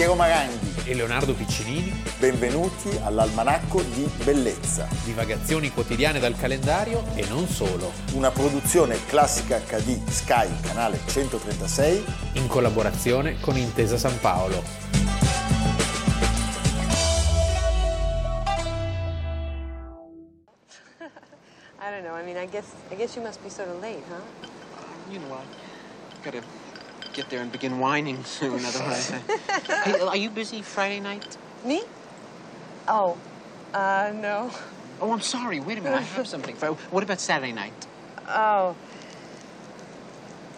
Piero Maranghi. e Leonardo Piccinini, Benvenuti all'Almanacco di Bellezza, divagazioni quotidiane dal calendario e non solo, una produzione classica HD Sky, canale 136. in collaborazione con Intesa San Paolo. I don't know. I mean, I guess I guess you must be sort of late, huh? You know, I gotta get there and begin whining soon. Otherwise, I... hey, are you busy Friday night? Me? Oh, uh, no. Oh, I'm sorry. Wait a minute. I have something. For... What about Saturday night? Oh,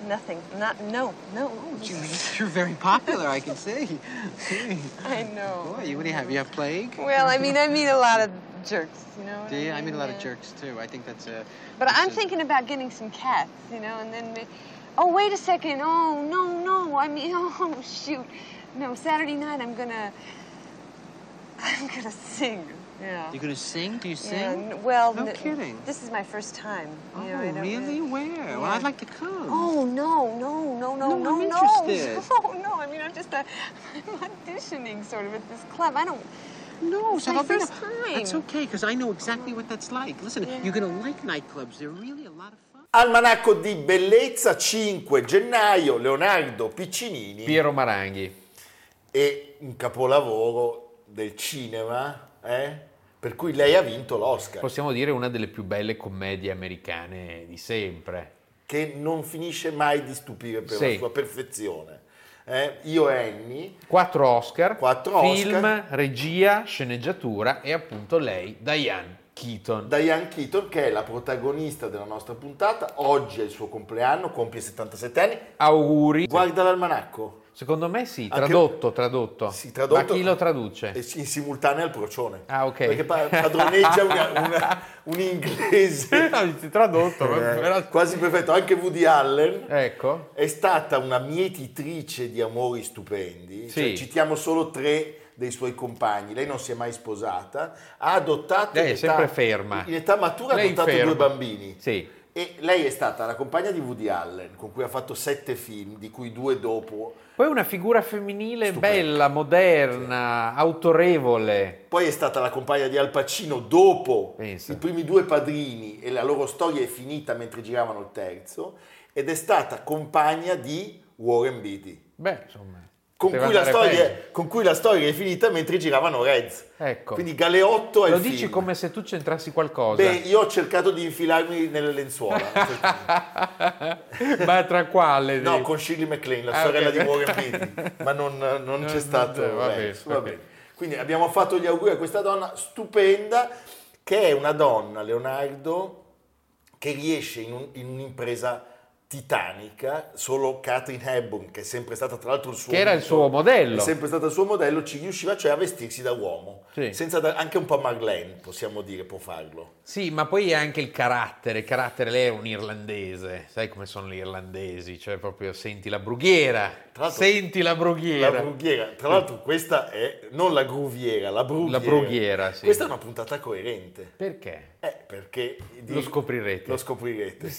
nothing. Not no no. You, you're very popular. I can see. I know. Boy, you, what do you have? You have plague? Well, I mean, I meet a lot of jerks, you know. what Do you? I meet a lot of jerks too. I think that's a. But that's I'm a- thinking about getting some cats, you know, and then. Oh, wait a second. Oh no no. I mean, oh shoot. No, Saturday night I'm gonna. I'm gonna sing. Yeah. You're gonna sing? Do you sing? Yeah, well, No kidding. This is my first time. Oh, you know, I really? Where? Yeah. Well, I'd like to come. Oh no, no, no, no, No, no, I'm no. interested. No, no. I mean, I'm just uh, I'm auditioning sort of at this club. I don't. No, It's so my first time. That's okay, because I know exactly what that's like. Listen, Yeah. you're gonna like nightclubs. They're really a lot of fun. Almanacco di Bellezza, 5 gennaio, Leonardo Piccinini Piero Maranghi. e un capolavoro del cinema, eh? per cui lei ha vinto l'Oscar, Possiamo dire una delle più belle commedie americane di sempre. che non finisce mai di stupire per Sì. la sua perfezione. eh? Io e Annie, Quattro Oscar, Quattro film, Oscar. regia, sceneggiatura e appunto lei, Diane Keaton. Diane Keaton, che è la protagonista della nostra puntata, oggi è il suo compleanno, compie 77 anni. Auguri. Guarda l'almanacco. Secondo me sì, Anche- tradotto, tradotto. Sì, tradotto. Ma chi lo traduce? E in simultanea al procione. Ah, ok. Perché pa- padroneggia una- una- un inglese tradotto, eh, quasi perfetto. Anche Woody Allen Ecco. è stata una mietitrice di amori stupendi. Cioè, Sì. citiamo solo tre dei suoi compagni. Lei non si è mai sposata, ha adottato Lei è in età- sempre ferma. In età matura ha Lei adottato ferma. due bambini. Sì. E lei è stata la compagna di Woody Allen, con cui ha fatto sette film, di cui due dopo. Poi una figura femminile Stupenda. bella, moderna, autorevole. Poi è stata la compagna di Al Pacino dopo Pensa. i primi due padrini e la loro storia è finita mentre giravano il terzo. Ed è stata compagna di Warren Beatty, Beh, insomma. Con cui, storia, con cui la storia è finita mentre giravano Reds. Ecco. Quindi Galeotto è Lo dici film. come se tu c'entrassi qualcosa. Beh, io ho cercato di infilarmi nelle lenzuola. Ma tra quale? No, con Shirley MacLaine, la Ah, sorella ok. di Warren Beatty, ma non, non No, c'è no, stato. va bene, Rex, va va bene. bene. Quindi abbiamo fatto gli auguri a questa donna stupenda, che è una donna, Leonardo, che riesce in, un- in un'impresa titanica, solo Catherine Hepburn, che è sempre stata tra l'altro il suo Che era il suo modello. è sempre stato il suo modello, ci riusciva cioè a vestirsi da uomo, Sì. senza da- anche un po' Marlene, possiamo dire, può farlo. Sì, ma poi è anche il carattere. Il carattere, lei è un irlandese. Sai come sono gli irlandesi? Cioè, proprio senti la brughiera. Senti la brughiera. La brughiera, tra l'altro questa è non la gruviera, la brughiera. La brughiera, sì. Questa è una puntata coerente. Perché? Eh, perché di- Lo scoprirete. Lo scoprirete.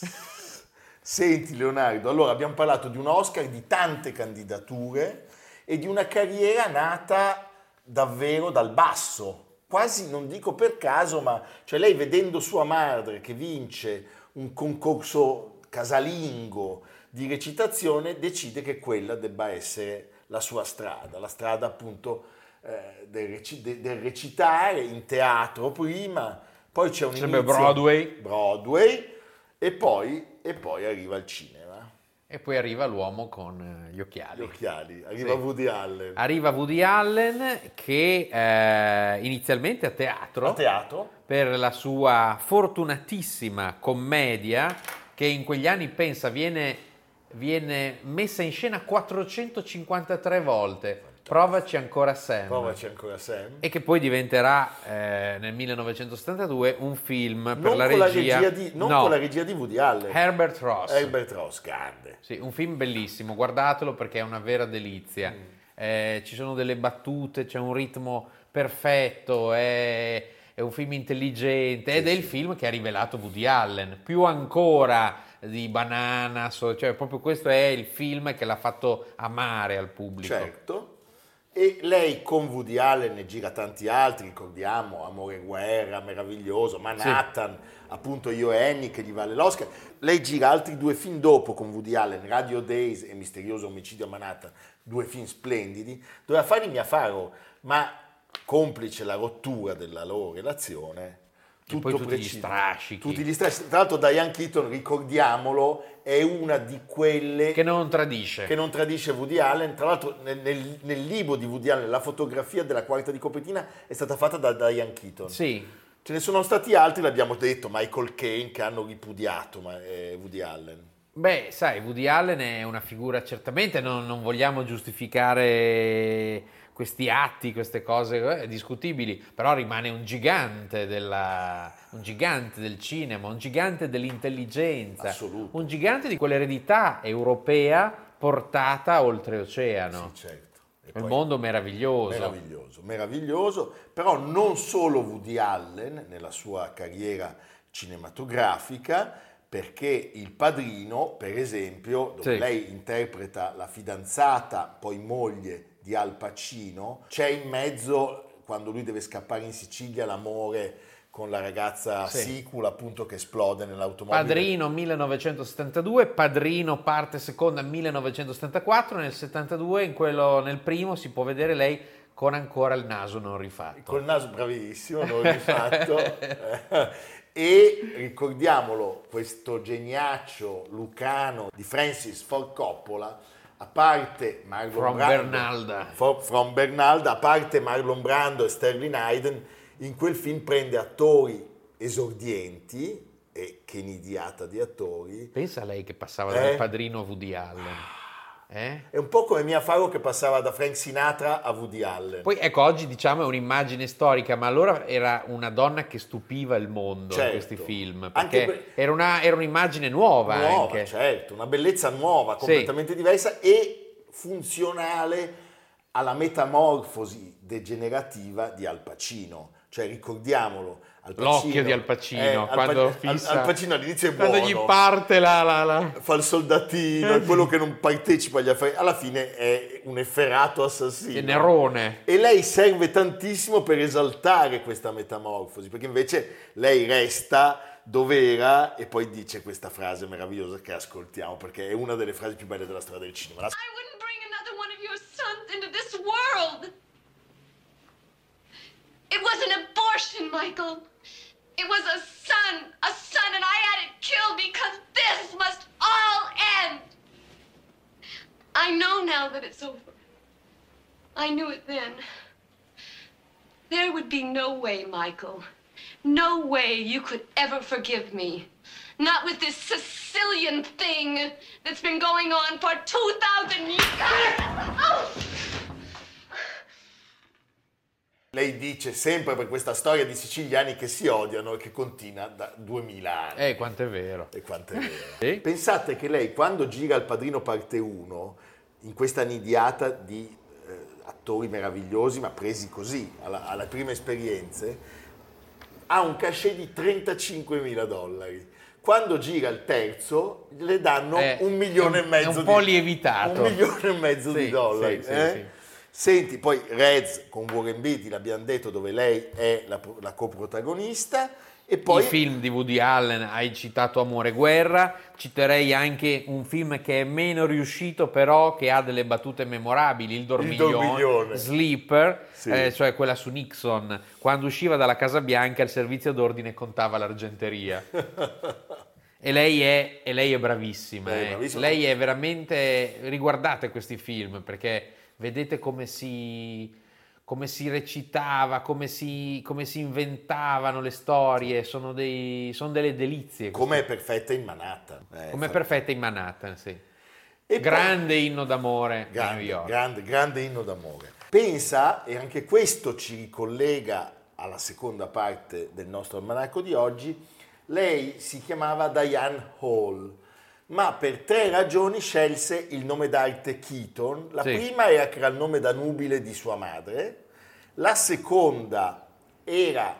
Senti Leonardo, allora abbiamo parlato di un Oscar, di tante candidature e di una carriera nata davvero dal basso, quasi non dico per caso, ma cioè lei vedendo sua madre che vince un concorso casalingo di recitazione decide che quella debba essere la sua strada, la strada appunto eh, del, reci- de- del recitare in teatro prima, poi c'è un inizio- Broadway. Broadway e poi, e poi arriva il cinema, E poi arriva l'uomo con eh, gli occhiali. gli occhiali, arriva Sì. Woody Allen Arriva Woody Allen che eh, inizialmente a teatro, a teatro, per la sua fortunatissima commedia che in quegli anni, pensa, viene, viene messa in scena 453 volte. Provaci ancora Sam. provaci ancora Sam. E che poi diventerà eh, nel 1972 un film per la con la regia, regia di, non no, con la regia di Woody Allen, Herbert Ross. Herbert Ross, grande. Sì, un film bellissimo, guardatelo perché è una vera delizia. Mm. Eh, ci sono delle battute, c'è un ritmo perfetto, è, è un film intelligente ed Sì, è il sì. film che ha rivelato Woody Allen, più ancora di Bananas, o- cioè proprio questo è il film che l'ha fatto amare al pubblico. Certo. E lei con Woody Allen ne gira tanti altri, ricordiamo Amore e Guerra, meraviglioso, Manhattan, appunto Io e Annie che gli vale l'Oscar. Lei gira altri due film dopo con Woody Allen, Radio Days e Misterioso omicidio a Manhattan, due film splendidi. Doveva fare il Mia Faro, ma complice la rottura della loro relazione, Poi tutti gli preciso. strascichi. Tutti gli strascichi. Tra l'altro Diane Keaton, ricordiamolo, è una di quelle Che non tradisce. che non tradisce Woody Allen. Tra l'altro, nel, nel- nel libro di Woody Allen, la fotografia della quarta di copertina è stata fatta da Diane Keaton. Sì, Ce ne sono stati altri, l'abbiamo detto, Michael Caine, che hanno ripudiato ma- eh, Woody Allen. Beh, sai, Woody Allen è una figura certamente, non, non vogliamo giustificare questi atti, queste cose eh, discutibili, però rimane un gigante, della- un gigante del cinema, un gigante dell'intelligenza, Assoluto. un gigante di quell'eredità europea portata oltreoceano. Sì, certo. Poi- mondo meraviglioso. Meraviglioso, meraviglioso, però non solo Woody Allen nella sua carriera cinematografica, perché Il Padrino, per esempio, dove Sì. lei interpreta la fidanzata, poi moglie di Al Pacino, c'è in mezzo, quando lui deve scappare in Sicilia, l'amore con la ragazza Sì. sicula, appunto, che esplode nell'automobile. Padrino 1972, Padrino parte seconda 1974, nel 72 in quello, nel primo si può vedere lei con ancora il naso non rifatto. Col naso bravissimo, non rifatto. e ricordiamolo, questo geniaccio lucano di Francis Ford Coppola, a parte Marlon From Brando, Bernalda. Fo- From Bernalda, a parte Marlon Brando e Sterling Hayden, in quel film prende attori esordienti, e che nidiata di attori, Pensa a lei che passava Eh? dal padrino a Woody Allen. Eh? è un po' come Mia Farrow che passava da Frank Sinatra a Woody Allen. Poi ecco, oggi diciamo è un'immagine storica, ma allora era una donna che stupiva il mondo Certo. in questi film, Anche perché per- era, una- era un'immagine nuova, nuova, anche. certo, una bellezza nuova, Sì. completamente diversa e funzionale alla metamorfosi degenerativa di Al Pacino. Cioè, ricordiamolo, Al Pacino, L'occhio di Al Pacino, Al quando Al- fissa- Al Pacino all'inizio è buono, Quando gli parte la... la- la- fa il soldatino, è quello che non partecipa agli affari, alla fine è un efferato assassino. che Nerone. E lei serve tantissimo per esaltare questa metamorfosi, perché invece lei resta dove era e poi dice questa frase meravigliosa che ascoltiamo, perché è una delle frasi più belle della storia del cinema. La- I wouldn't bring another one of your sons into this world. It was an abortion, Michael. It was a son, a son, and I had it killed because this must all end. I know now that it's over. I knew it then. There would be no way, Michael. No way you could ever forgive me. Not with this Sicilian thing that's been going on for 2,000 years. Oh! Lei dice sempre per questa storia di siciliani che si odiano e che continua da 2000 anni. Eh, quanto è vero. E quanto è vero. Pensate che lei quando gira Il Padrino parte 1, in questa nidiata di eh, attori meravigliosi, ma presi così, alla- alle prime esperienze, ha un cachet di 35 mila dollari. Quando gira il terzo, le danno Eh, un milione e mezzo è un di po' lievitato. Un milione e mezzo Sì, di dollari. sì, sì, eh? sì. Senti, poi Reds con Warren Beatty, l'abbiamo detto, dove lei è la, la coprotagonista. E poi I film di Woody Allen, hai citato Amore e Guerra, citerei anche un film che è meno riuscito però che ha delle battute memorabili, Il Dormiglione, Dormiglione. Sleeper, Sì. eh, cioè quella su Nixon, quando usciva dalla Casa Bianca il servizio d'ordine contava l'argenteria. E lei è, e lei è bravissima, è eh. bravissima. lei è veramente... Riguardate questi film perché vedete come si, come si recitava, come si, come si inventavano le storie, sono, dei, sono delle delizie. come è perfetta in Manhattan. eh, Come fa- perfetta in Manhattan, sì. E poi- Grande inno d'amore grande, York. grande, grande inno d'amore. Pensa, e anche questo ci ricollega alla seconda parte del nostro almanacco di oggi, lei si chiamava Diane Hall, ma per tre ragioni scelse il nome d'arte Keaton. La Sì. prima era che era il nome da nubile di sua madre, la seconda era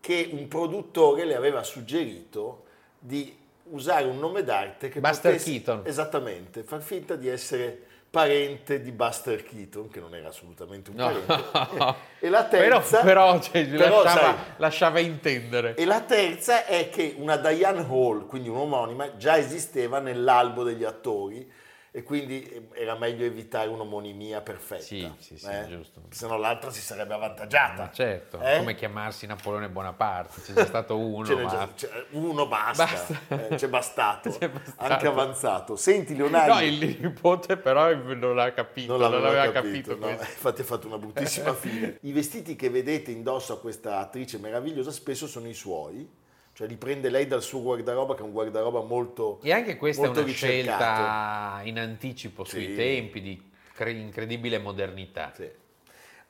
che un produttore le aveva suggerito di usare un nome d'arte che Buster potesse- Keaton. Esattamente, far finta di essere parente di Buster Keaton, che non era assolutamente un No. parente. E la Però, terza, però, cioè, però, lasciava, sai, lasciava intendere. e la terza è che una Diane Hall, quindi un'omonima, già esisteva nell'albo degli attori e quindi eh, era meglio evitare un'omonimia perfetta. Sì, sì, sì, eh? giusto. Se no l'altra si sarebbe avvantaggiata. Ma certo, Eh? come chiamarsi Napoleone Bonaparte, c'è già stato uno, Ce n'è ma... già- c'è- uno basta, Basta. Eh, c'è bastato, C'è bastato. anche avanzato. Senti Leonardo, No, il nipote però non l'ha capito, non, l'aveva aveva capito, no, infatti ha fatto una bruttissima fine. I vestiti che vedete indosso a questa attrice meravigliosa spesso sono i suoi, cioè li prende lei dal suo guardaroba che è un guardaroba molto E anche questa è una ricercato. scelta in anticipo sui Sì. tempi, di cre- incredibile modernità. Sì.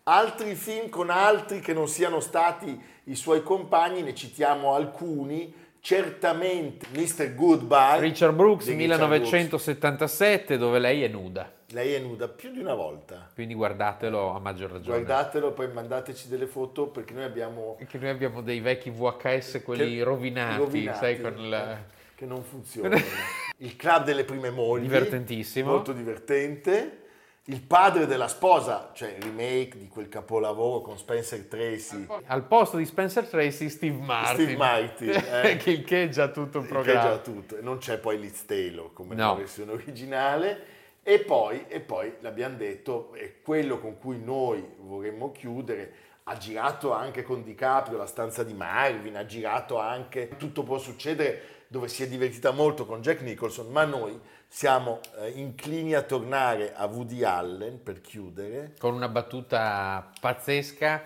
Altri film con altri che non siano stati i suoi compagni, ne citiamo alcuni, certamente Mr. Goodbye. Richard Brooks, di Richard Brooks. 1977, dove lei è nuda. Lei è nuda più di una volta. Quindi guardatelo a maggior ragione. Guardatelo, poi mandateci delle foto perché noi abbiamo Che noi abbiamo dei vecchi VHS, quelli che- rovinati, rovinati, sai, con il... eh, che non funzionano. Il club delle prime mogli, Divertentissimo. molto divertente. Il padre della sposa, cioè il remake di quel capolavoro con Spencer Tracy. Al posto di Spencer Tracy, Steve Martin. Steve Martin, eh. che il che è già tutto un che è programma. già tutto. Non c'è poi Liz Taylor come No. versione originale. E poi, e poi l'abbiamo detto, è quello con cui noi vorremmo chiudere. Ha girato anche con DiCaprio la stanza di Marvin, ha girato anche Tutto può succedere, dove si è divertita molto con Jack Nicholson, ma noi siamo eh, inclini a tornare a Woody Allen per chiudere. Con una battuta pazzesca,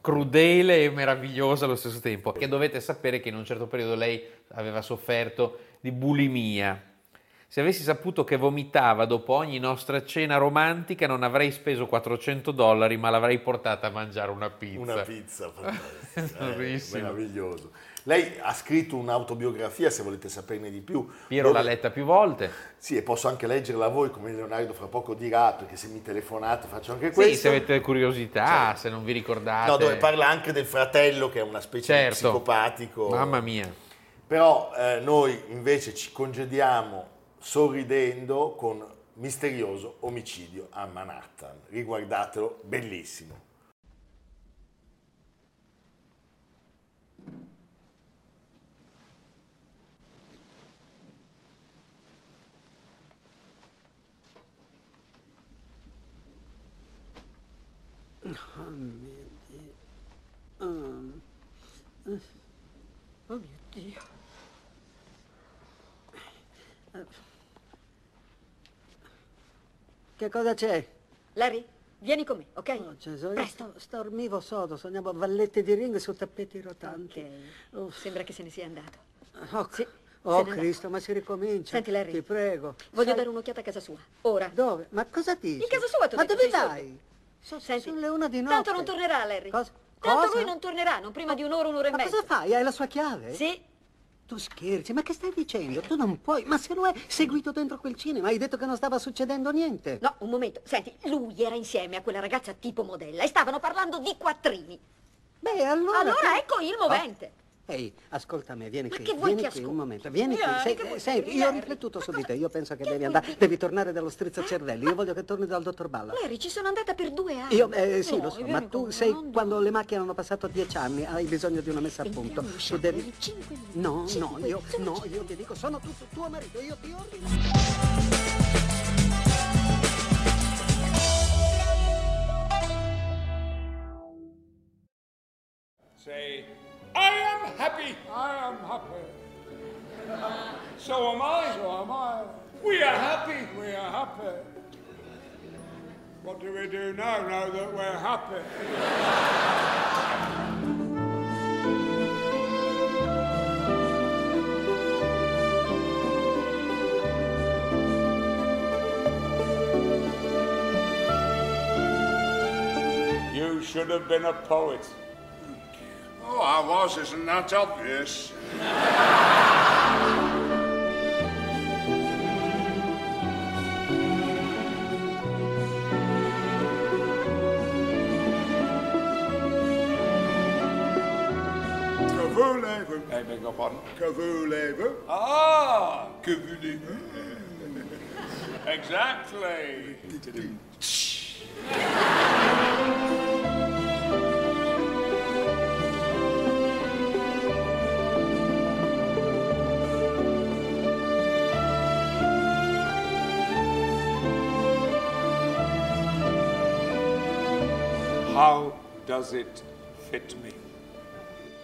crudele e meravigliosa allo stesso tempo. Che dovete sapere che in un certo periodo lei aveva sofferto di bulimia. Se avessi saputo che vomitava dopo ogni nostra cena romantica non avrei speso 400 dollari ma l'avrei portata a mangiare una pizza. Una pizza fantastica, eh, meraviglioso. Lei ha scritto un'autobiografia, se volete saperne di più. Piero dove- l'ha letta più volte. Sì, e posso anche leggerla a voi, come Leonardo fra poco dirà, perché se mi telefonate faccio anche Sì, questo. se avete curiosità, se non vi ricordate. No, dove parla anche del fratello che è una specie Certo. di psicopatico. Mamma mia. Però eh, noi invece ci congediamo sorridendo con Misterioso omicidio a Manhattan. Riguardatelo, bellissimo. Oh mio Dio. Che cosa c'è? Larry, vieni con me, ok? Oh, Gesù, Presto. sto- stormivo sodo, sognavo vallette di ring su tappeti rotanti. Ok. Uff. Sembra che se ne sia andato. Oh, Sì, oh, Cristo, ma si ricomincia. Senti, Larry. Ti prego. Voglio Sai- dare un'occhiata a casa sua. Ora. Dove? Ma cosa dici? In casa sua, t'ho Ma dove vai? So- Senti, sono le una di notte. Tanto non tornerà, Larry. Cosa? Tanto Cosa? lui non tornerà, non prima di un'ora, un'ora e Ma mezza. cosa fai? Hai la sua chiave? Sì, Tu scherzi, ma che stai dicendo? Tu non puoi. Ma se lo è seguito dentro quel cinema, hai detto che non stava succedendo niente. no, un momento. Senti, lui era insieme a quella ragazza tipo modella e stavano parlando di quattrini. Beh, allora. Allora che- ecco il movente. Ehi, ascolta me, vieni Ma qui. che vuoi vieni che qui un momento. Vieni Vieni, qui. Sei- che vuoi senti, dire, io ho riflettuto Ma su di cosa- te. Io penso che che devi andare. dire? Devi tornare dallo strizzacervelli. Io voglio che torni dal dottor Balla. Larry, ci sono andata per due anni. Io, eh, sì, No, lo so, vieni ma tu sei non quando le macchine hanno passato dieci anni, hai bisogno di una messa a punto. Tu devi. cinque minuti. No, no, Cinque, io, sono no, cinque. io ti dico, sono tutto tuo marito, io ti ordino. Say, am happy. So am I. So am I. We are happy. We are happy. What do we do now, now that we're happy? You should have been a poet. Oh, I was, isn't that obvious? Leven. Nee, ben ik nog van. Ah, gevoelleven. Mm. exactly. Does it fit me?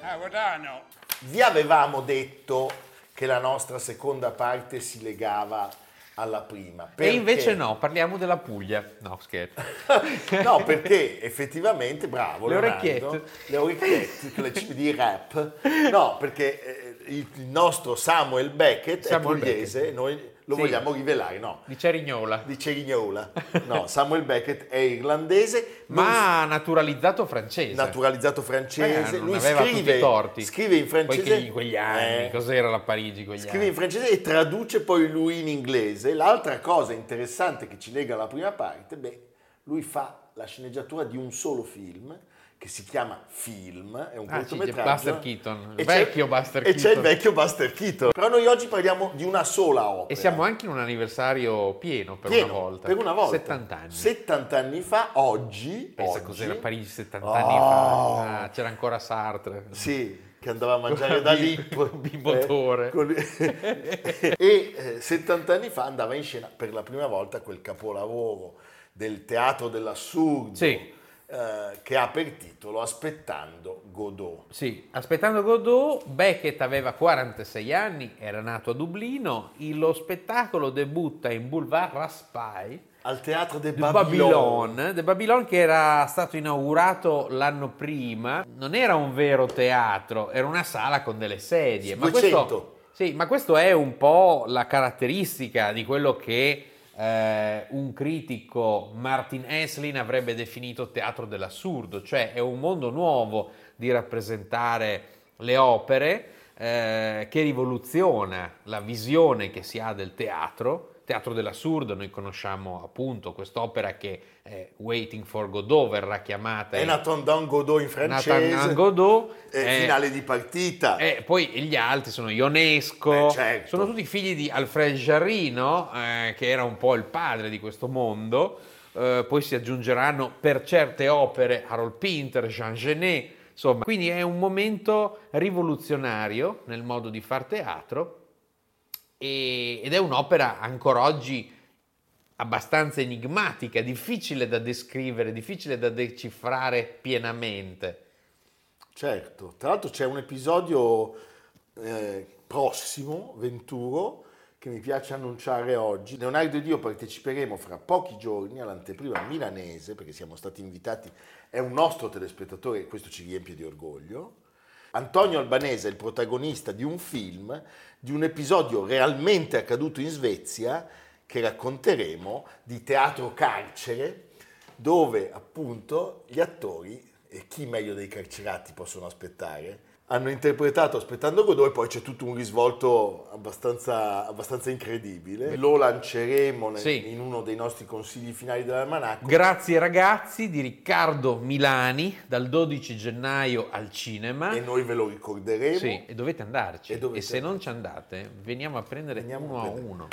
How would I know? Vi avevamo detto che la nostra seconda parte si legava alla prima. E perché- invece no, parliamo della Puglia. No, scherzo. no, perché effettivamente, bravo, Le Leonardo, orecchiette. le orecchiette, con le cime di rap. No, perché eh, il, nostro Samuel Beckett Samuel è pugliese, noi lo Sì. vogliamo rivelare, no? Di Cerignola. Di Cerignola. No, Samuel Beckett è irlandese, Ma naturalizzato francese. naturalizzato francese, Eh, non lui aveva scrive, torti. scrive in francese, Poi in quegli anni, Eh, cos'era la Parigi quegli scrive anni? in francese e traduce poi lui in inglese. L'altra cosa interessante che ci lega alla prima parte, beh, lui fa la sceneggiatura di un solo film che si chiama Film, è un Ah, cortometraggio. Buster Keaton, il vecchio Buster E c'è il Keaton. vecchio Buster Keaton. Però noi oggi parliamo di una sola opera. E siamo anche in un anniversario pieno per Pieno, una volta. Per una volta. 70 anni. 70 anni fa, oggi... Pensa oggi- cos'era Parigi 70 Oh. anni fa. Ah, c'era ancora Sartre. Sì, che andava a mangiare da lì. Bimotore. Eh, e eh, 70 anni fa andava in scena per la prima volta quel capolavoro del teatro dell'assurdo Sì. Eh, che ha per titolo Aspettando Godot. Sì, aspettando Godot, Beckett aveva 46 anni, era nato a Dublino, lo spettacolo debutta in Boulevard Raspail Al teatro de di Babylone. Babylon, de Babylon che era stato inaugurato l'anno prima, non era un vero teatro, era una sala con delle sedie. Ma 200. questo, sì, ma questo è un po' la caratteristica di quello che eh, un critico, Martin Eslin, avrebbe definito teatro dell'assurdo, cioè è un mondo nuovo di rappresentare le opere eh, che rivoluziona la visione che si ha del teatro. Teatro dell'assurdo, noi conosciamo appunto quest'opera che è Waiting for Godot, verrà chiamata È Nathan Godot in francese. Nathan Godot. eh, eh, finale di partita. e poi gli altri sono Ionesco, Eh, certo. sono tutti figli di Alfred Jarry, no? Eh, che era un po' il padre di questo mondo. Eh, poi si aggiungeranno per certe opere Harold Pinter, Jean Genet, insomma. Quindi è un momento rivoluzionario nel modo di far teatro e- ed è un'opera ancora oggi abbastanza enigmatica, difficile da descrivere, difficile da decifrare pienamente. Certo, tra l'altro c'è un episodio eh, prossimo, Venturo, che mi piace annunciare oggi. Leonardo ed io parteciperemo fra pochi giorni all'anteprima milanese, perché siamo stati invitati, è un nostro telespettatore e questo ci riempie di orgoglio. Antonio Albanese è il protagonista di un film, di un episodio realmente accaduto in Svezia, che racconteremo, di teatro carcere, dove appunto gli attori, e chi meglio dei carcerati possono aspettare, hanno interpretato Aspettando Godot e poi c'è tutto un risvolto abbastanza, abbastanza incredibile. Lo lanceremo nel- Sì. in uno dei nostri consigli finali dell'almanacco. Grazie ragazzi di Riccardo Milani dal 12 gennaio al cinema. e noi ve lo ricorderemo. Sì, e dovete andarci. E E, dovete se non ci andate, veniamo a prendere Veniamo uno a a prendere. uno.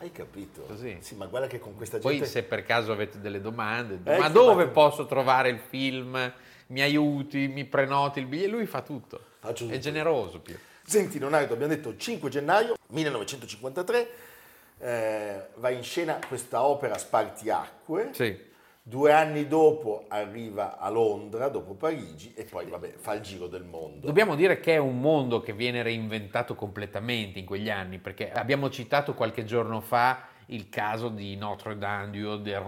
Hai capito? Così. Sì, ma guarda che con questa Poi gente... se per caso avete delle domande, Eh, ma dove posso trovare il film? Mi aiuti, mi prenoti il biglietto? Lui fa tutto. Faccio È tutto. generoso più. Senti Leonardo, abbiamo detto 5 gennaio 1953, eh, va in scena questa opera Spartiacque. Sì. Due anni dopo arriva a Londra, dopo Parigi, e poi vabbè, fa il giro del mondo. Dobbiamo dire che è un mondo che viene reinventato completamente in quegli anni, perché abbiamo citato qualche giorno fa il caso di Notre Dame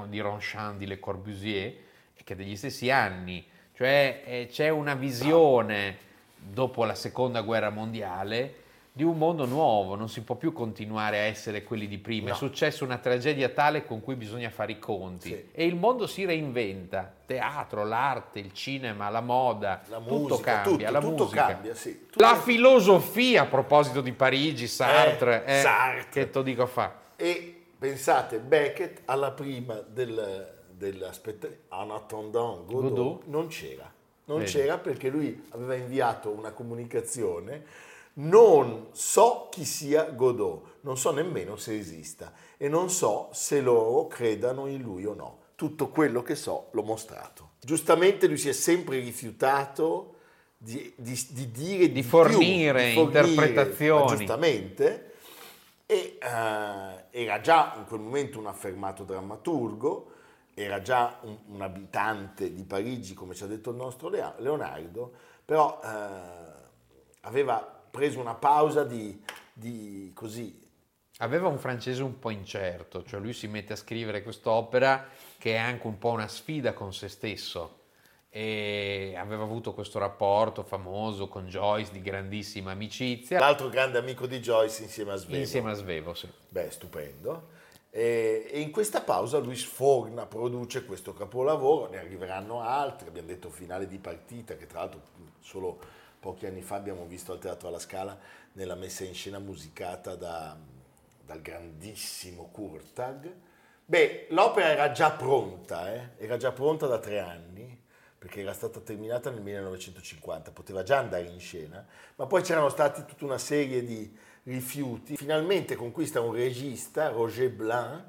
di Ronchamp di Le Corbusier, che è degli stessi anni, cioè eh, c'è una visione dopo la seconda guerra mondiale di un mondo nuovo, non si può più continuare a essere quelli di prima, No. è successa una tragedia tale con cui bisogna fare i conti Sì. e il mondo si reinventa, teatro, l'arte, il cinema, la moda, La tutto musica, cambia, tutto, la tutto musica. cambia, sì. La filosofia a proposito di Parigi, Sartre, Eh, eh, Sartre. che te dico fa? E pensate, Beckett alla prima del, dell'aspetta- En attendant Godot, Godot. non c'era. Non Vedi. c'era perché lui aveva inviato una comunicazione. Non so chi sia Godot, non so nemmeno se esista e non so se loro credano in lui o no. Tutto quello che so l'ho mostrato. Giustamente lui si è sempre rifiutato di, di- di dire di, più, fornire di fornire, interpretazioni. giustamente, e eh, era già in quel momento un affermato drammaturgo, era già un, un abitante di Parigi, come ci ha detto il nostro Leonardo, però eh, aveva preso una pausa di, di così. Aveva un francese un po' incerto, cioè lui si mette a scrivere quest'opera che è anche un po' una sfida con se stesso e aveva avuto questo rapporto famoso con Joyce di grandissima amicizia L'altro grande amico di Joyce insieme a Svevo. insieme a Svevo. Sì. Beh, stupendo. E, e in questa pausa lui sforna, produce questo capolavoro, ne arriveranno altri, abbiamo detto finale di partita, che tra l'altro solo pochi anni fa abbiamo visto al Teatro alla Scala nella messa in scena musicata da- dal grandissimo Kurtag. Beh, l'opera era già pronta, eh? era già pronta da tre anni, perché era stata terminata nel 1950, poteva già andare in scena, ma poi c'erano stati tutta una serie di rifiuti. Finalmente conquista un regista, Roger Blanc,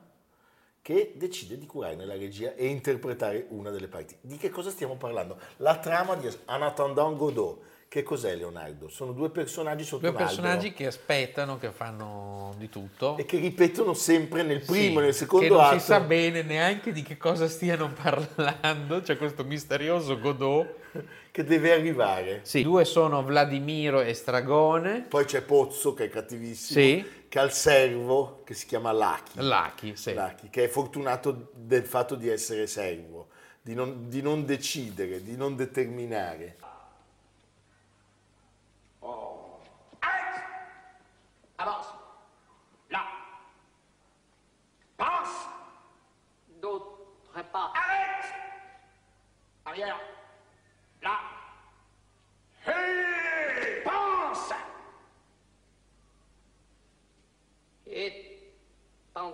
che decide di curarne la regia e interpretare una delle parti. Di che cosa stiamo parlando? La trama di En attendant Godot. Che cos'è Leonardo? Sono due personaggi sotto Due un albero personaggi che aspettano, che fanno di tutto. e che ripetono sempre nel primo Sì, e nel secondo che non atto. si sa bene neanche di che cosa stiano parlando, c'è questo misterioso Godot. che deve arrivare. Sì, due sono Vladimiro e Stragone. Poi c'è Pozzo che è cattivissimo, Sì. che ha il servo che si chiama Lachi. Lachi, sì. Lachi, che è fortunato del fatto di essere servo, di non, di non decidere, di non determinare. Avance. Là. Pense. D'autre part. Arrête. Arrière.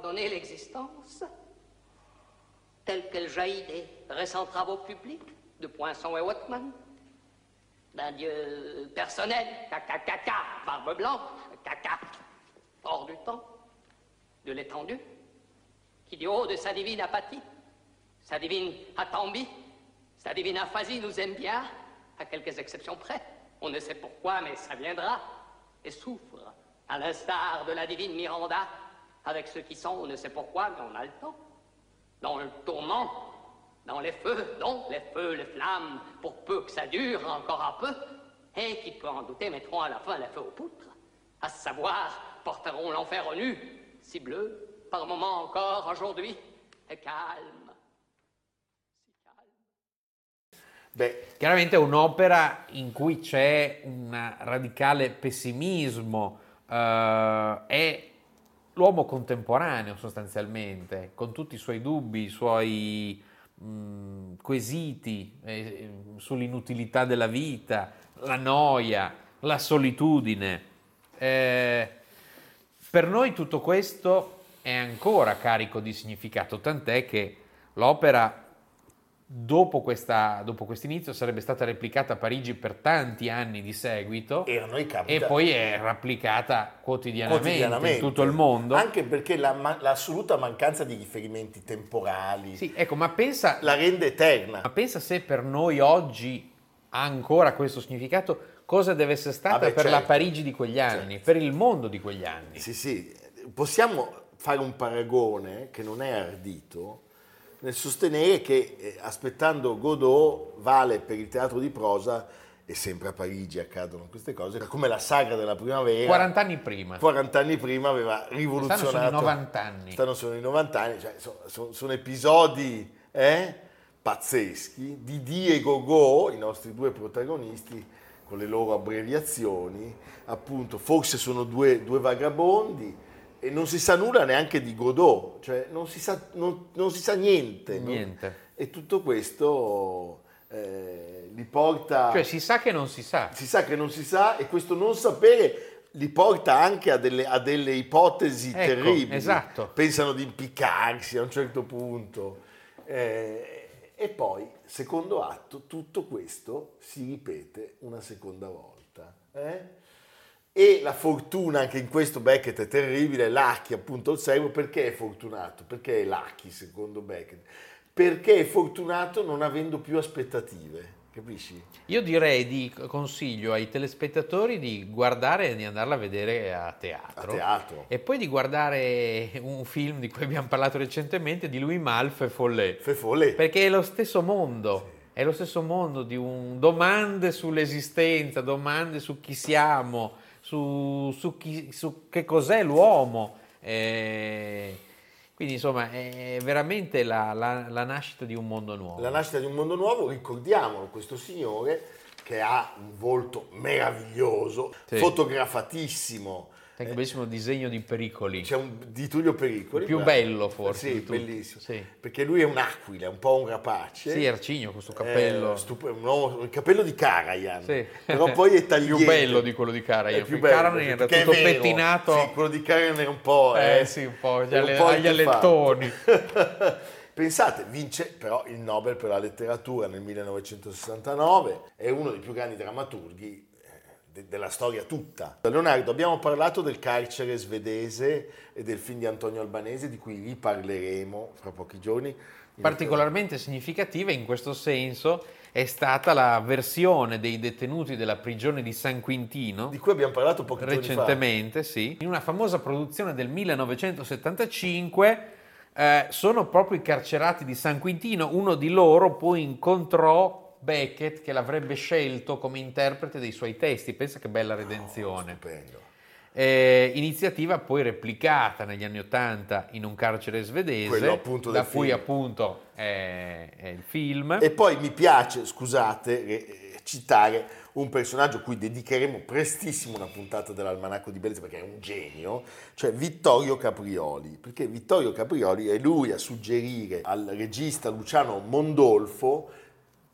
Donné l'existence, telle qu'elle jaillit des récents travaux publics de Poinçon et Watman, d'un dieu personnel, caca caca, barbe blanche, caca, hors du temps, de l'étendue, qui du haut de sa divine apathie, sa divine atambie, sa divine aphasie nous aime bien, à quelques exceptions près. On ne sait pourquoi, mais ça viendra, et souffre, à l'instar de la divine Miranda, avec ceux qui sont, on ne sait pourquoi, mais on a le temps, dans le tourment, dans les feux, donc les feux, les flammes, pour peu que ça dure encore un peu, et qui peut en douter mettront à la fin les feux aux poutres, à savoir porteront l'enfer au nu, si bleu, par moments encore aujourd'hui, et calme. Beh, Chiaramente è un'opera in cui c'è un radicale pessimismo, eh, è l'uomo contemporaneo sostanzialmente, con tutti i suoi dubbi, i suoi mh, quesiti eh, sull'inutilità della vita, la noia, la solitudine. Eh, per noi tutto questo è ancora carico di significato, tant'è che l'opera dopo, questa, dopo quest'inizio sarebbe stata replicata a Parigi per tanti anni di seguito e, e poi è replicata quotidianamente, quotidianamente. in tutto il mondo. Anche perché la l'assoluta mancanza di riferimenti temporali Sì, ecco, ma pensa, la rende eterna. ma pensa se per noi oggi ha ancora questo significato, cosa deve essere stata Ah beh, per la certo. Parigi di quegli anni, per il mondo di quegli anni. Sì, sì, possiamo fare un paragone che non è ardito nel sostenere che eh, aspettando Godot vale per il teatro di prosa e sempre a Parigi accadono queste cose, come la sagra della primavera. 40 anni prima. 40 anni prima aveva rivoluzionato. Quest'anno sono i 90 anni. Quest'anno sono i 90 anni, cioè, sono, sono- sono episodi eh, pazzeschi di Dì e Gogò, i nostri due protagonisti, con le loro abbreviazioni, appunto, forse sono due, due vagabondi e non si sa nulla neanche di Godot, cioè non si sa, non- non si sa niente. Niente. E tutto questo eh, li porta... Cioè si sa che non si sa. Si sa che non si sa e questo non sapere li porta anche a delle, a delle ipotesi Ecco, terribili. esatto. Pensano di impiccarsi a un certo punto. Eh, E poi, secondo atto, tutto questo si ripete una seconda volta. eh? E la fortuna, anche in questo Beckett è terribile, Lucky appunto il servo, perché è fortunato? Perché è Lucky secondo Beckett? Perché è fortunato non avendo più aspettative, capisci? Io direi di consiglio ai telespettatori di guardare e di andarla a vedere a teatro. A teatro. E poi di guardare un film di cui abbiamo parlato recentemente di Louis Malf e Follet. Fe Follet. Perché è lo stesso mondo. È lo stesso mondo di un, domande sull'esistenza, domande su chi siamo, su, su chi- su che cos'è l'uomo. Eh, quindi insomma è veramente la, la- la nascita di un mondo nuovo. La nascita di un mondo nuovo, ricordiamolo, questo signore che ha un volto meraviglioso, Sì. fotografatissimo, Anche un bellissimo disegno di pericoli. c'è un, di Tullio Pericoli. Il più bravo. bello forse Sì, bellissimo. Sì. Perché lui è un'aquila, un po' un rapace. Sì, Arcigno questo cappello. Eh, stup- un uomo- il capello di Karajan. Sì. Però poi è tagliente. più bello di quello di Karajan. È più bello. Karajan era tutto pettinato. Sì, quello di Karajan era un po'... Eh, sì, un po' ale- po' agli alettoni. Pensate, vince però il Nobel per la letteratura nel 1969, è uno dei più grandi drammaturghi eh, de- della storia tutta. Leonardo, abbiamo parlato del carcere svedese e del film di Antonio Albanese, di cui riparleremo fra pochi giorni. Particolarmente significativa in questo senso è stata la versione dei detenuti della prigione di San Quintino. Di cui abbiamo parlato pochi recentemente, sì, in una famosa produzione del 1975 eh, sono proprio i carcerati di San Quintino, uno di loro poi incontrò Beckett che l'avrebbe scelto come interprete dei suoi testi, pensa che bella redenzione. Eh, iniziativa poi replicata negli anni Ottanta in un carcere svedese, da cui film. appunto è, è il film. E poi mi piace, scusate, eh, citare un personaggio a cui dedicheremo prestissimo una puntata dell'Almanacco di Bellezza perché è un genio, cioè Vittorio Caprioli, perché Vittorio Caprioli è lui a suggerire al regista Luciano Mondolfo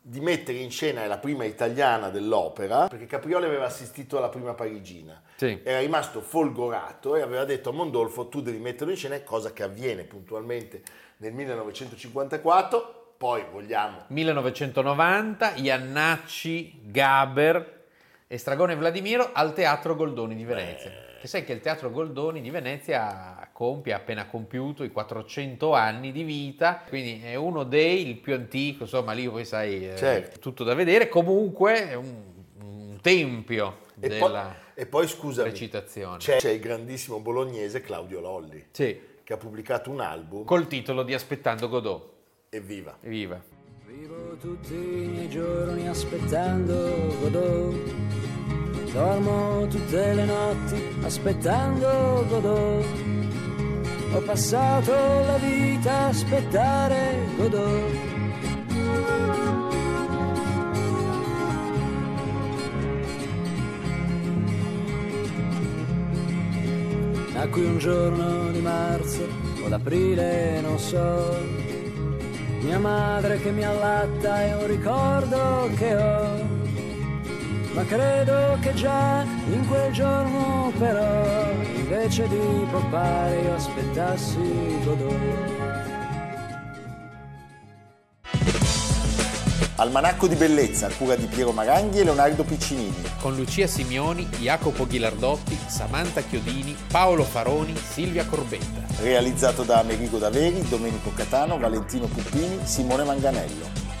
di mettere in scena la prima italiana dell'opera, perché Caprioli aveva assistito alla prima parigina, Sì. era rimasto folgorato e aveva detto a Mondolfo tu devi metterlo in scena, cosa che avviene puntualmente nel 1954, poi vogliamo 1990, Iannacci, Gaber e Stragone Vladimiro al Teatro Goldoni di Venezia. Che sai che il Teatro Goldoni di Venezia compie, ha appena compiuto i 400 anni di vita, quindi è uno dei, il più antico, insomma lì poi sai, eh, Certo. tutto da vedere, comunque è un, un tempio E poi, della e poi, scusami, recitazione. c'è, c'è il grandissimo bolognese Claudio Lolli, Sì, che ha pubblicato un album. col titolo di Aspettando Godot. Evviva! Evviva! Vivo tutti i miei giorni aspettando Godot. Dormo tutte le notti aspettando Godot. Ho passato la vita a aspettare Godot. Nacqui un giorno di marzo o d'aprile, non so. Mia madre che mi allatta è un ricordo che ho. Ma credo che già in quel giorno però, invece di poppare io aspettassi Godot. Almanacco di bellezza a cura di Piero Maranghi e Leonardo Piccinini. Con Lucia Simioni, Jacopo Ghilardotti, Samantha Chiodini, Paolo Faroni, Silvia Corbetta. Realizzato da Amerigo Daveri, Domenico Catano, Valentino Puppini, Simone Manganello.